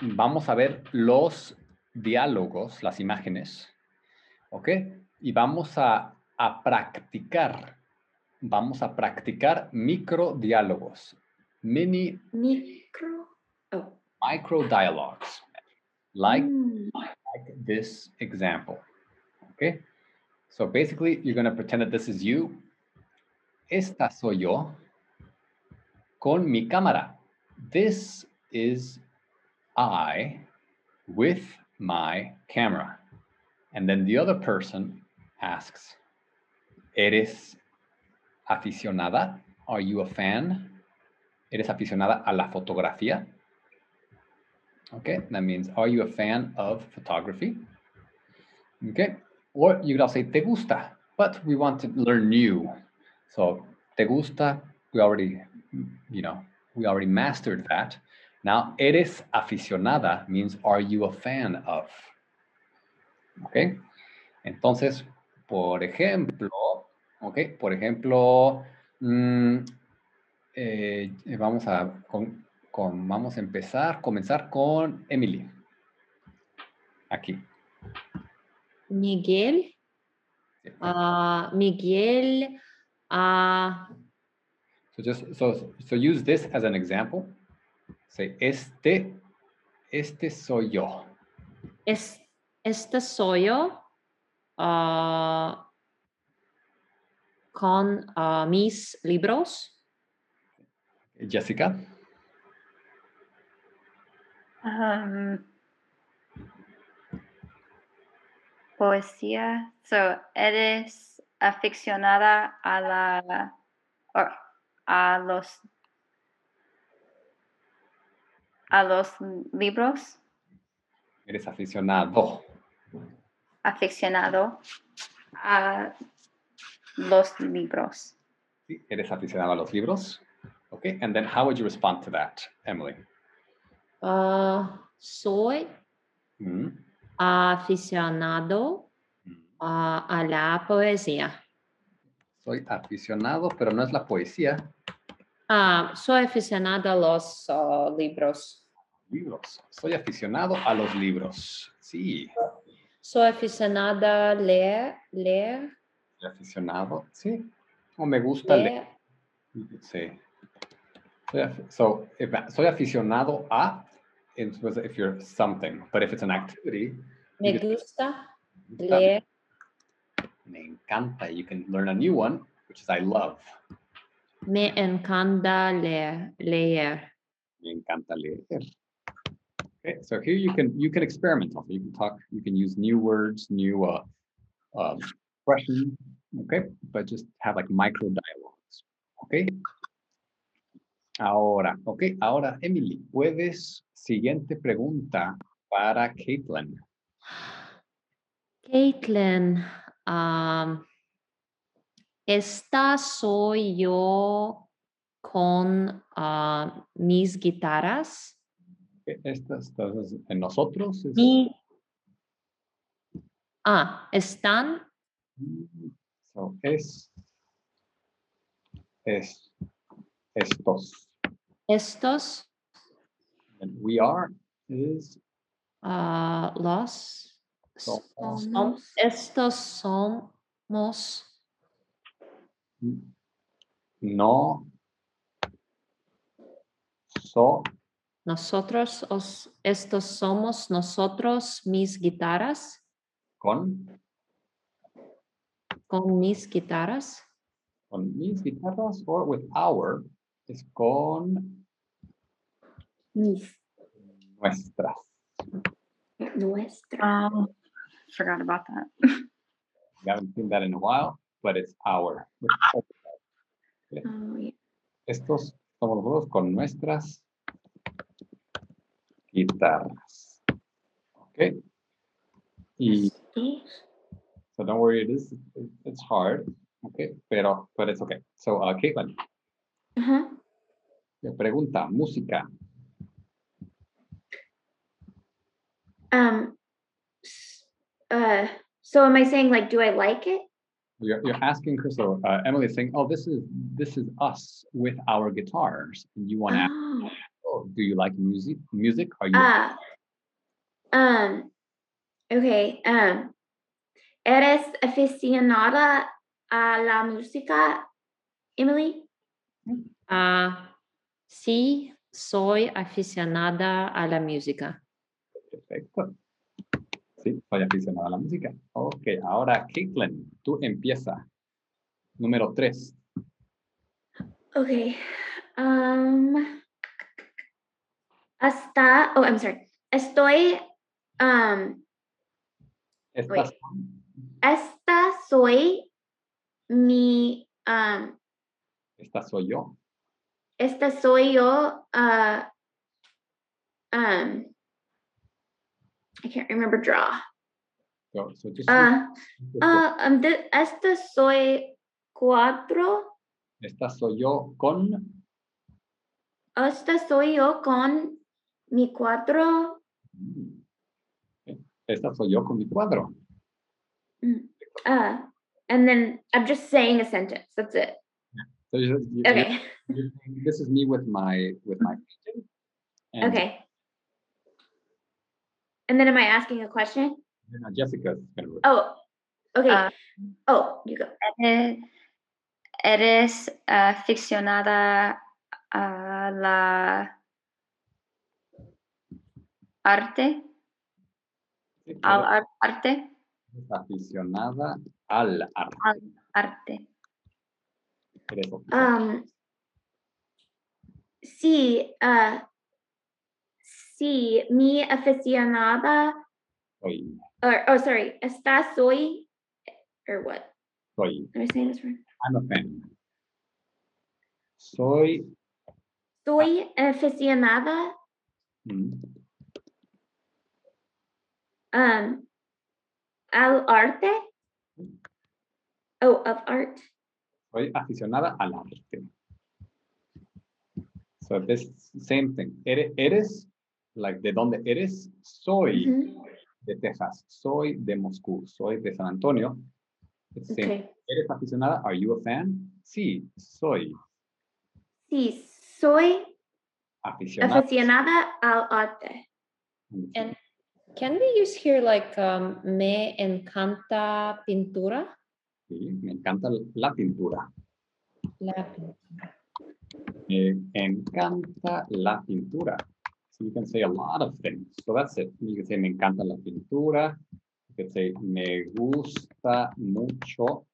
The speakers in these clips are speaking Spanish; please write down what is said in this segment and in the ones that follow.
vamos a ver los diálogos, las imágenes, ¿ok? Y vamos a, a practicar, vamos a practicar microdiálogos, mini Micro. Oh. micro dialogues, like, Mm. like this example, okay? So basically, you're gonna pretend that this is you. Esta soy yo con mi cámara. This is I with my camera. And then the other person asks, ¿Eres aficionada? Are you a fan? ¿Eres aficionada a la fotografía? Okay, that means, are you a fan of photography? Okay, or you could also say, ¿te gusta? But we want to learn new. So, ¿te gusta? We already, you know, we already mastered that. Now, eres aficionada means, are you a fan of? Okay, entonces, por ejemplo, okay, por ejemplo, mm, eh, vamos a, con, con- vamos a empezar, comenzar con Emily. Aquí. Miguel. Ah, Miguel. ah, So just so so use this as an example. Say este este soy yo. es, este soy yo. ah, con ah, mis libros. Jessica. Um, poesía. So, eres aficionada a la a los a los libros, Eres aficionado. aficionado a los libros. Sí, Eres aficionado a los libros. Okay, and then how would you respond to that, Emily? Ah, soy Mm, aficionado mm. ah, a la poesía. Soy aficionado, pero no es la poesía. Ah, soy aficionado a los ah, libros. Libros. Soy aficionado a los libros. Sí, Soy aficionada a leer, leer, soy aficionado. Sí. O me gusta leer. leer. Sí. Soy afi- So, if, soy aficionado a, was if you're something, but if it's an activity, Me gusta, leer. me encanta. You can learn a new one, which is I love. Me encanta leer. leer. Me encanta leer. So here you can you can experiment. Also, you can talk. You can use new words, new uh, um, expressions. Okay, but just have like micro dialogues. Okay. Ahora, okay. Ahora, Emily, puedes siguiente pregunta para Caitlin. Caitlin, am, esta soy yo con ah, mis guitarras. Estas, en nosotros. es- ah, están So es es estos. estos And we are is ah, los Somos. son- estos somos no so nosotros os- estos somos nosotros mis guitarras con con mis guitarras con mis guitarras or with our es con Mis. nuestras. nuestra Oh, forgot about that. We haven't seen that in a while, but it's our. Oh, yeah. Estos somos nosotros con nuestras guitarras. Okay. Y so don't worry, it is it's hard. Okay, pero but it's okay. So uh, Caitlin, Ajá. me pregunta música. Um, uh, so am I saying like, do I like it? You're, you're asking. So uh, Emily is saying, "Oh, this is this is us with our guitars." And you want to "Oh, do you like music? Music? Are you ah, Um, okay. Um, ¿eres aficionada a la música, Emily? Ah, sí, soy aficionada a la música. Perfecto. Sí, soy aficionado a la música. Ok, ahora Caitlin, tú empieza. Número tres. Okay. Um, hasta, oh, I'm sorry. Estoy, um, Estas, esta soy mi, um, esta soy yo. esta soy yo, uh, um, I can't remember draw. So, so just- Uh, uh, um, the, esta soy cuatro, esta soy yo con. esta soy yo con mi cuatro, Mm. Esta soy yo con mi cuadro. uh, and then I'm just saying a sentence. That's it. So you- you- you- Okay. you're saying, this is me with my with my painting. And Okay. And then am I asking a question? then, uh, Jessica's gonna Oh, okay. Uh, oh, you go. Eres, eres aficionada a la arte, al ar- arte, aficionada al arte. al arte. Um, sí, uh, sí, mi aficionada, Soy, or, oh, sorry, está soy, or what? soy. Am I saying this wrong? I'm a fan. Soy. Soy aficionada, mm, um, al arte. Oh, of art. Soy aficionada al arte. So this same thing. Eres, eres like de dónde eres. Soy de Texas. Soy de Moscú. Soy de San Antonio. Okay. ¿Eres aficionada? Are you a fan? Sí, soy Sí, soy aficionada. aficionada al arte. And can we use here like um, me encanta pintura? Sí, me encanta la pintura. La pintura. Me encanta la pintura. So you can say a lot of things. So that's it. You can say me encanta la pintura. You can say me gusta mucho.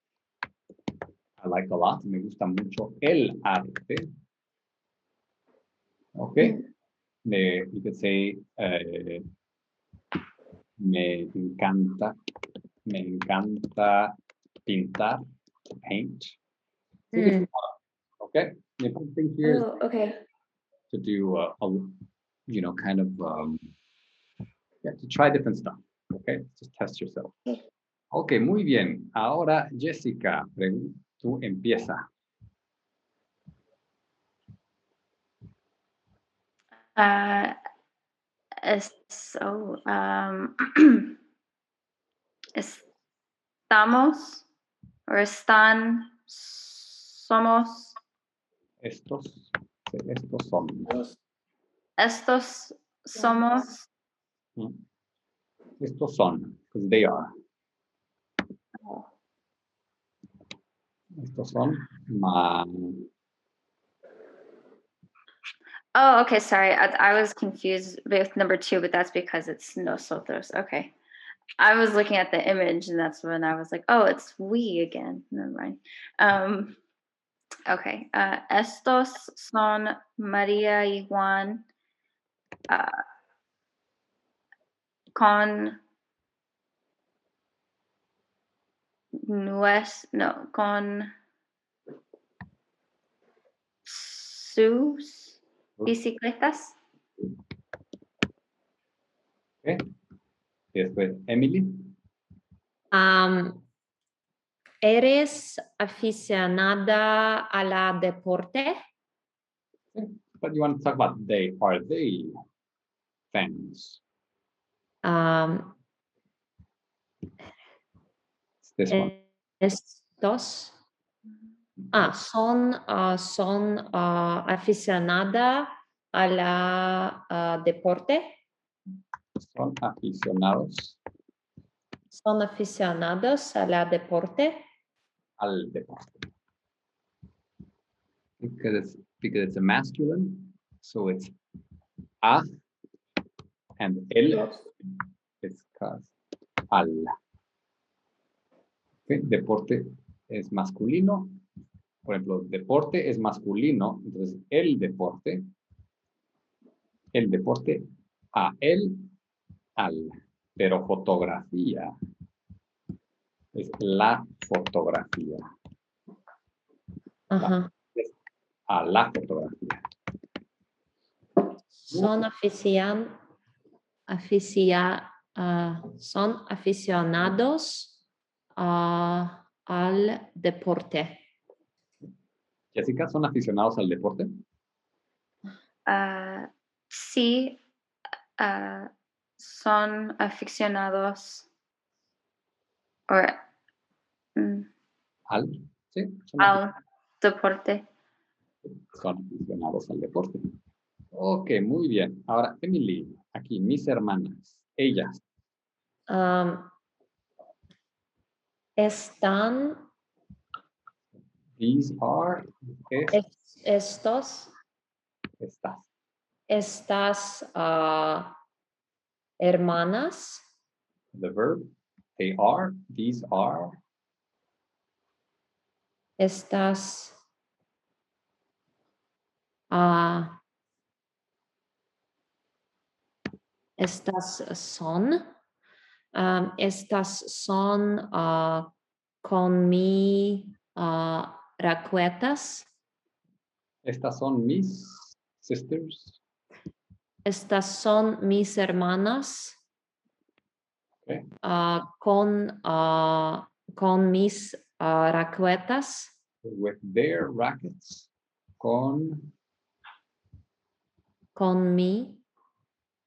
I like a lot. Me gusta mucho el arte. Okay. Me, you can say eh, me encanta. Me encanta pintar. Paint. Mm. Okay. The important thing here is Oh, okay. to do a, a you know, kind of um, yeah, to try different stuff. Okay, just test yourself. Okay. Ok, muy bien. Ahora, Jessica, tú empieza. Uh, so, um, estamos o están, somos, Estos, estos son. estos somos, Mm. Estos son, because they are. Estos son. Oh, okay. Sorry, I, I was confused with number two, but that's because it's nosotros. Okay, I was looking at the image, and that's when I was like, "Oh, it's we again." Never mind. Um, okay. Uh, estos son María y Juan. Uh, con nues no con sus bicicletas. Okay. Y después, Emily. Um, ¿Eres aficionada a la deporte? But you want to talk about they. Are they fans? Um, It's this one. estos ah, son, ah, son ah, aficionada a la ah, deporte. Son aficionados Son aficionados a la deporte. al deporte. Because it's, because it's a masculine, so it's a and el es al. Deporte es masculino. Por ejemplo, deporte es masculino, entonces el deporte, el deporte a él, al. Pero fotografía es la fotografía, Ajá. a la fotografía. Son afician, aficia- ah, son aficionados ah, al deporte. Jessica, ¿son aficionados al deporte? Ah, sí, ah, son aficionados mm, Al, sí, son, al deporte. son aficionados al deporte. Ok, muy bien. Ahora, Emily, aquí, mis hermanas, ellas, están these are, es, es- estos, estas. estas ah, hermanas. The verb, they are, these are, Estas ah, estas son. Am, estas son ah, con mi ah, raquetas. estas son mis sisters. Estas son mis hermanas. Ah, con, ah, con mis ah, raquetas. with their rackets, con, Con mi,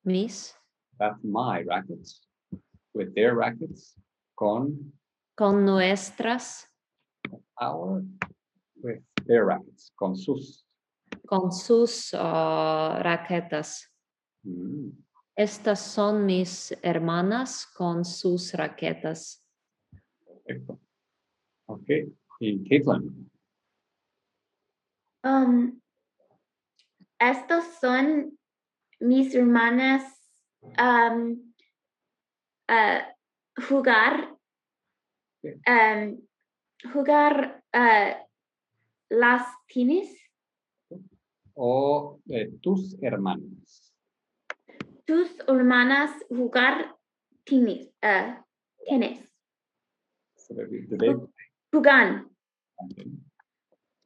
mis, that's my rackets, with their rackets, con con nuestras, our, with their rackets, con sus. con sus ah, raquetas. Mm, Estas son mis hermanas con sus raquetas. perfecto. Ok, y Caitlin, Um, estos son mis hermanas um, uh, jugar um, jugar uh, las tenis o eh, tus hermanos. tus hermanas jugar tenis uh, tenis jugan.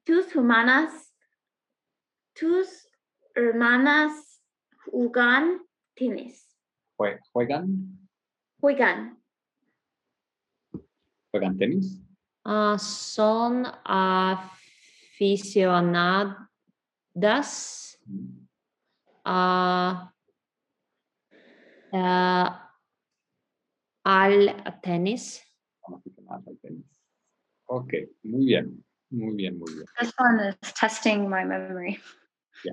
Tus hermanas tus hermanas jugan tenis jue- juegan, juegan. Juegan tenis. Ah, son a, ah, al tenis. son aficionados al tenis. Ok, muy bien, muy bien, muy bien. This one is testing my memory.